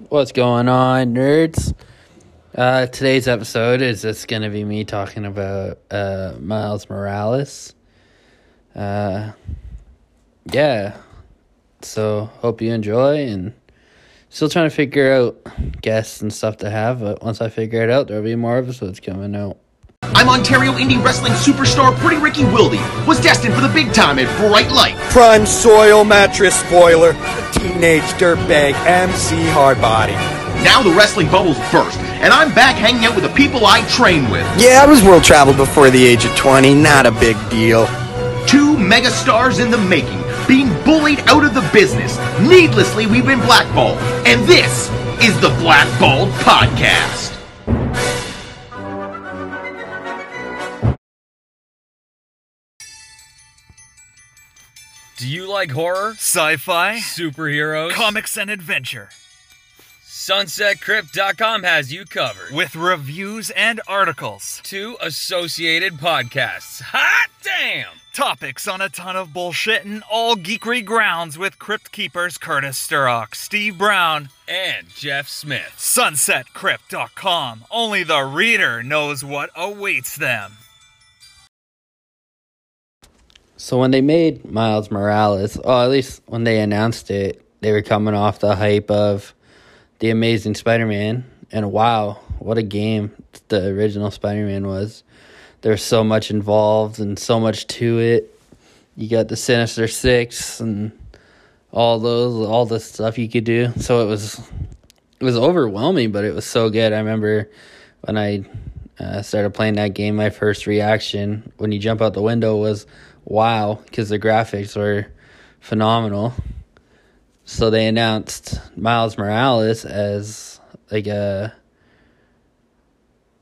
What's going on, nerds? Uh, today's episode is just going to be me talking about uh, Miles Morales. Uh, yeah. So, hope you enjoy and still trying to figure out guests and stuff to have, but once I figure it out, there'll be more episodes coming out. I'm Ontario indie wrestling superstar Pretty Ricky Wilde. Was destined for the big time at Bright Light. Prime soil mattress spoiler. Teenage dirtbag MC Hardbody. Now the wrestling bubbles burst, and I'm back hanging out with the people I train with. Yeah, I was world traveled before the age of 20. Not a big deal. Two megastars in the making, being bullied out of the business. Needlessly, we've been blackballed. And this is the Blackballed Podcast. Do you like horror, Sci-fi, superheroes, comics, and adventure. SunsetCrypt.com has you covered. With reviews and articles. Two associated podcasts. Hot damn! Topics on a ton of bullshit and all geekery grounds with Crypt Keepers Curtis Sturrock, Steve Brown, And Jeff Smith. SunsetCrypt.com. Only the reader knows what awaits them. So, when they made Miles Morales, oh, at least when they announced it, they were coming off the hype of The Amazing Spider Man. And wow, what a game the original Spider Man was. There's so much involved and so much to it. You got the Sinister Six and all those, all the stuff you could do. So it was, it was overwhelming, but it was so good. I remember when I uh, started playing that game, my first reaction when you jump out the window was, "Wow!" because the graphics were phenomenal. So they announced Miles Morales as like a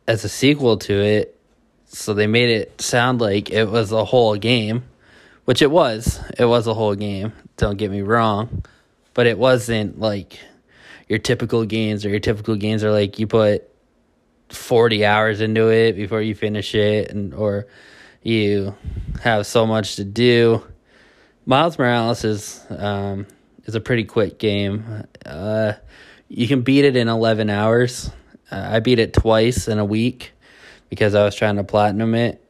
as a sequel to it. So they made it sound like it was a whole game, which it was. It was a whole game. Don't get me wrong, but it wasn't like your typical games or your typical games are like you put 40 hours into it before you finish it and or you have so much to do. Miles Morales is um, is a pretty quick game. Uh, you can beat it in 11 hours. Uh, I beat it twice in a week because I was trying to platinum it.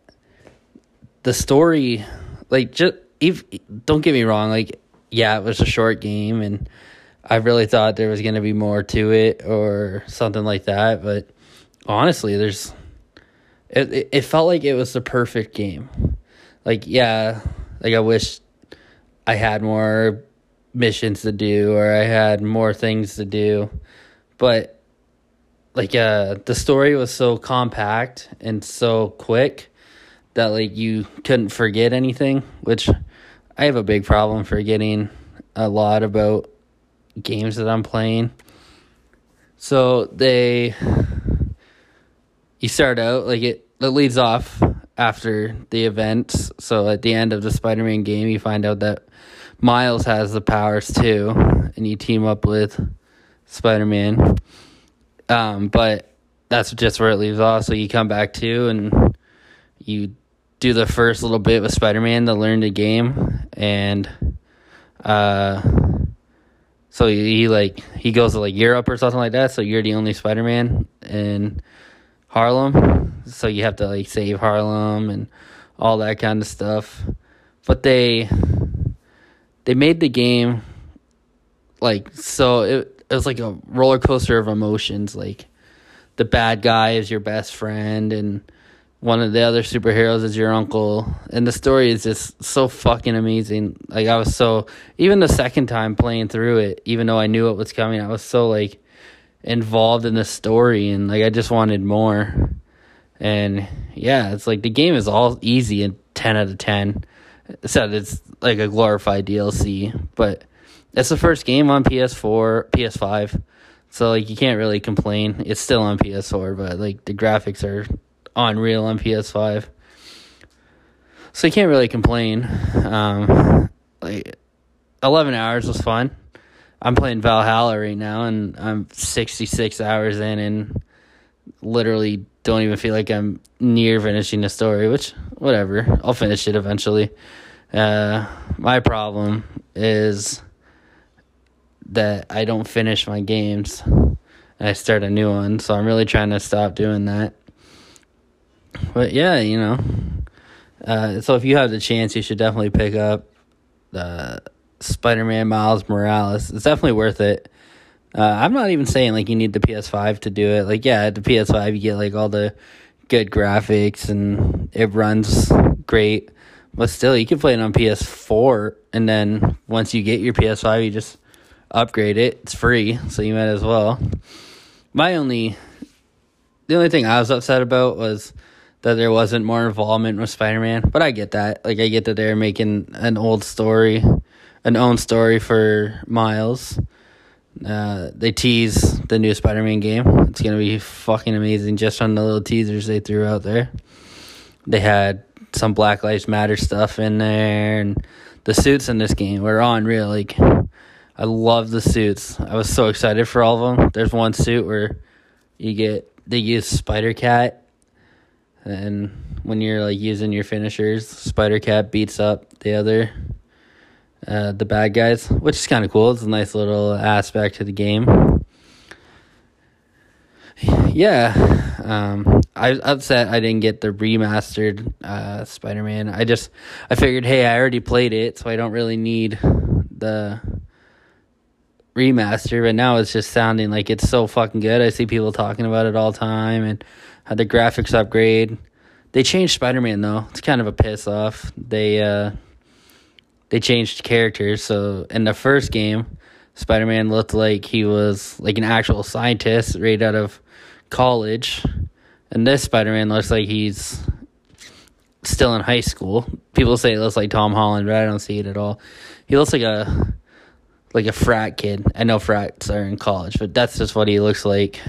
The story, like, just if don't get me wrong, like, yeah, it was a short game, and I really thought there was going to be more to it or something like that. But honestly, there's it, it, felt like it was the perfect game. Like, yeah, like I wish I had more missions to do or I had more things to do. But like uh the story was so compact and so quick that like you couldn't forget anything, which I have a big problem forgetting a lot about games that I'm playing. So they you start out like it it leads off after the event. So at the end of the Spider-Man game, you find out that Miles has the powers too, and you team up with Spider-Man. Um, but that's just where it leaves off. So you come back to and you do the first little bit with Spider-Man to learn the game, and uh, so he, he like he goes to like Europe or something like that. So you're the only Spider-Man and Harlem. So you have to like save Harlem and all that kind of stuff. But they they made the game like so it, it was like a roller coaster of emotions. Like the bad guy is your best friend and one of the other superheroes is your uncle and the story is just so fucking amazing like i was so even the second time playing through it even though i knew it was coming i was so like involved in the story and like I just wanted more. And yeah, it's like the game is all easy and 10 out of 10. Said it's like a glorified DLC, but it's the first game on PS4, PS5. So like you can't really complain. It's still on PS4, but like the graphics are unreal on PS5. So you can't really complain. Um like 11 hours was fun. I'm playing Valhalla right now, and I'm 66 hours in, and literally don't even feel like I'm near finishing the story. Which, whatever, I'll finish it eventually. Uh, my problem is that I don't finish my games. I start a new one, so I'm really trying to stop doing that. But yeah, you know. Uh, so if you have the chance, you should definitely pick up the Spider-Man Miles Morales. It's definitely worth it. Uh, I'm not even saying like you need the PS5 to do it. Like yeah, the PS5 you get like all the good graphics and it runs great. But still, you can play it on PS4, and then once you get your PS5, you just upgrade it. It's free, so you might as well. My only, the only thing I was upset about was that there wasn't more involvement with Spider-Man. But I get that. Like I get that they're making an old story, an own story for Miles. Uh, they tease the new Spider-Man game. It's gonna be fucking amazing just on the little teasers they threw out there. They had some Black Lives Matter stuff in there, and the suits in this game were unreal. Like, I love the suits. I was so excited for all of them. There's one suit where you get they use Spider Cat, and when you're like using your finishers, Spider Cat beats up the other uh, the bad guys, which is kind of cool. It's a nice little aspect to the game. Yeah, um, I was upset I didn't get the remastered uh, Spider Man. I just I figured, hey, I already played it, so I don't really need the remaster. But now it's just sounding like it's so fucking good. I see people talking about it all the time and had the graphics upgrade. They changed Spider Man though. It's kind of a piss off. They uh, they changed characters. So in the first game, Spider Man looked like he was like an actual scientist right out of college. And this Spider Man looks like he's still in high school. People say it looks like Tom Holland, but I don't see it at all. He looks like a like a frat kid. I know frats are in college, but that's just what he looks like.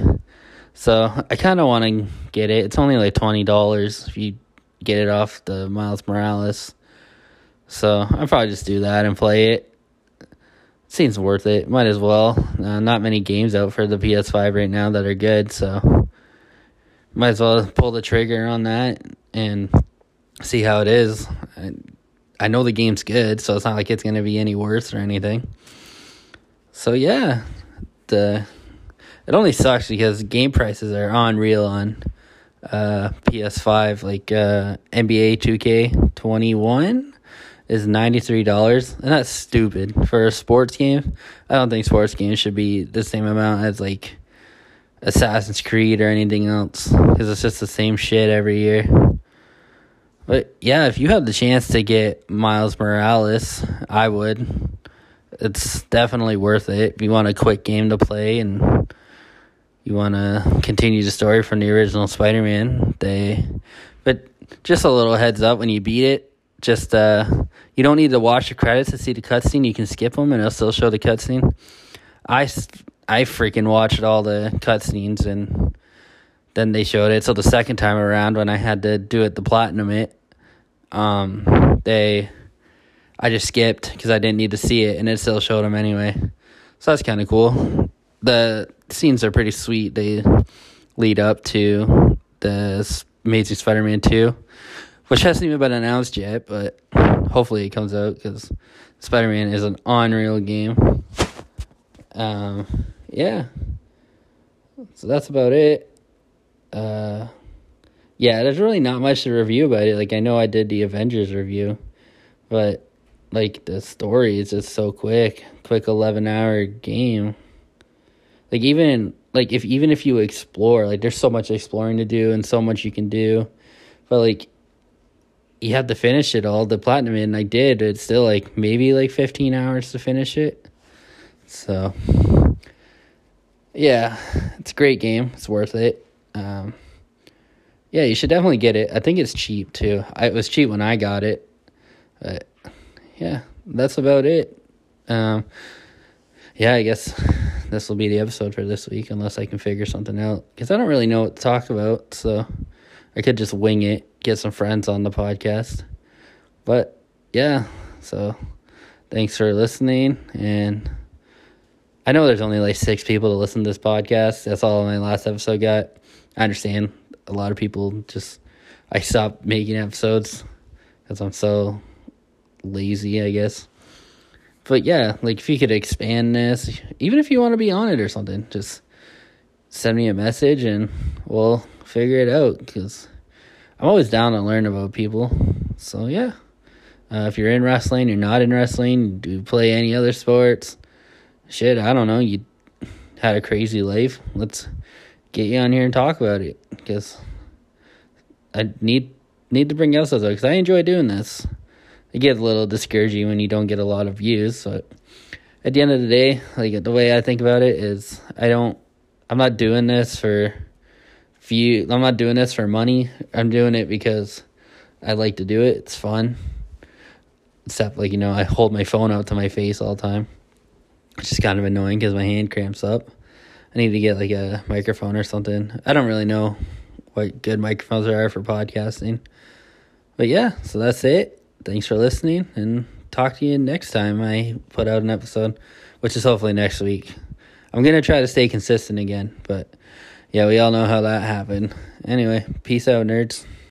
So I kind of want to get it. It's only like twenty dollars if you get it off the Miles Morales. So I'll probably just do that and play it. Seems worth it. Might as well. Uh, not many games out for the PS5 right now that are good, so might as well pull the trigger on that and see how it is. I, I know the game's good, so it's not like it's going to be any worse or anything. So yeah, the it only sucks because game prices are unreal on uh, PS5. Like uh, NBA 2K21 is ninety three dollars, and that's stupid for a sports game. I don't think sports games should be the same amount as like Assassin's Creed or anything else because it's just the same shit every year. But yeah, if you have the chance to get Miles Morales, I would. It's definitely worth it. If you want a quick game to play and you want to continue the story from the original Spider-Man, they but just a little heads up when you beat it, just uh you don't need to watch the credits to see the cutscene. You can skip them and it'll still show the cutscene. I I freaking watched all the cutscenes and then they showed it. So the second time around when I had to do it the platinum it, um, they I just skipped because I didn't need to see it and it still showed them anyway. So that's kind of cool. The scenes are pretty sweet. They lead up to the Amazing Spider-Man 2, which hasn't even been announced yet, but hopefully it comes out because Spider-Man is an unreal game. Um, yeah. So that's about it. Uh, yeah, there's really not much to review about it. Like I know I did the Avengers review, but like the story is just so quick, quick 11 hour game. Like even like if even if you explore, like there's so much exploring to do and so much you can do, but like you have to finish it all. The platinum and I did. It's still like maybe like 15 hours to finish it. So yeah, it's a great game. It's worth it. Um, yeah, you should definitely get it. I think it's cheap too. I, it was cheap when I got it. But yeah, that's about it. Um, yeah, I guess this will be the episode for this week, unless I can figure something out. Because I don't really know what to talk about, so I could just wing it, get some friends on the podcast. But yeah, so thanks for listening. And I know there's only like six people to listen to this podcast. That's all my last episode got. I understand a lot of people just, I stopped making episodes because I'm so lazy, I guess. but yeah, like if you could expand this, even if you want to be on it or something, just send me a message and we'll figure it out because I'm always down to learn about people. So yeah, uh, if you're in wrestling, you're not in wrestling, do you play any other sports? Shit, I don't know. You had a crazy life. Let's get you on here and talk about it because I need need to bring out stuff because I enjoy doing this. It gets a little discouraging when you don't get a lot of views, but at the end of the day, like the way I think about it is, I don't, I'm not doing this for view. I'm not doing this for money. I'm doing it because I like to do it. It's fun. Except like you know, I hold my phone out to my face all the time, which is kind of annoying because my hand cramps up. I need to get like a microphone or something. I don't really know what good microphones are for podcasting. But yeah, so that's it. Thanks for listening and talk to you next time I put out an episode, which is hopefully next week. I'm going to try to stay consistent again, but yeah, we all know how that happened. Anyway, peace out, nerds.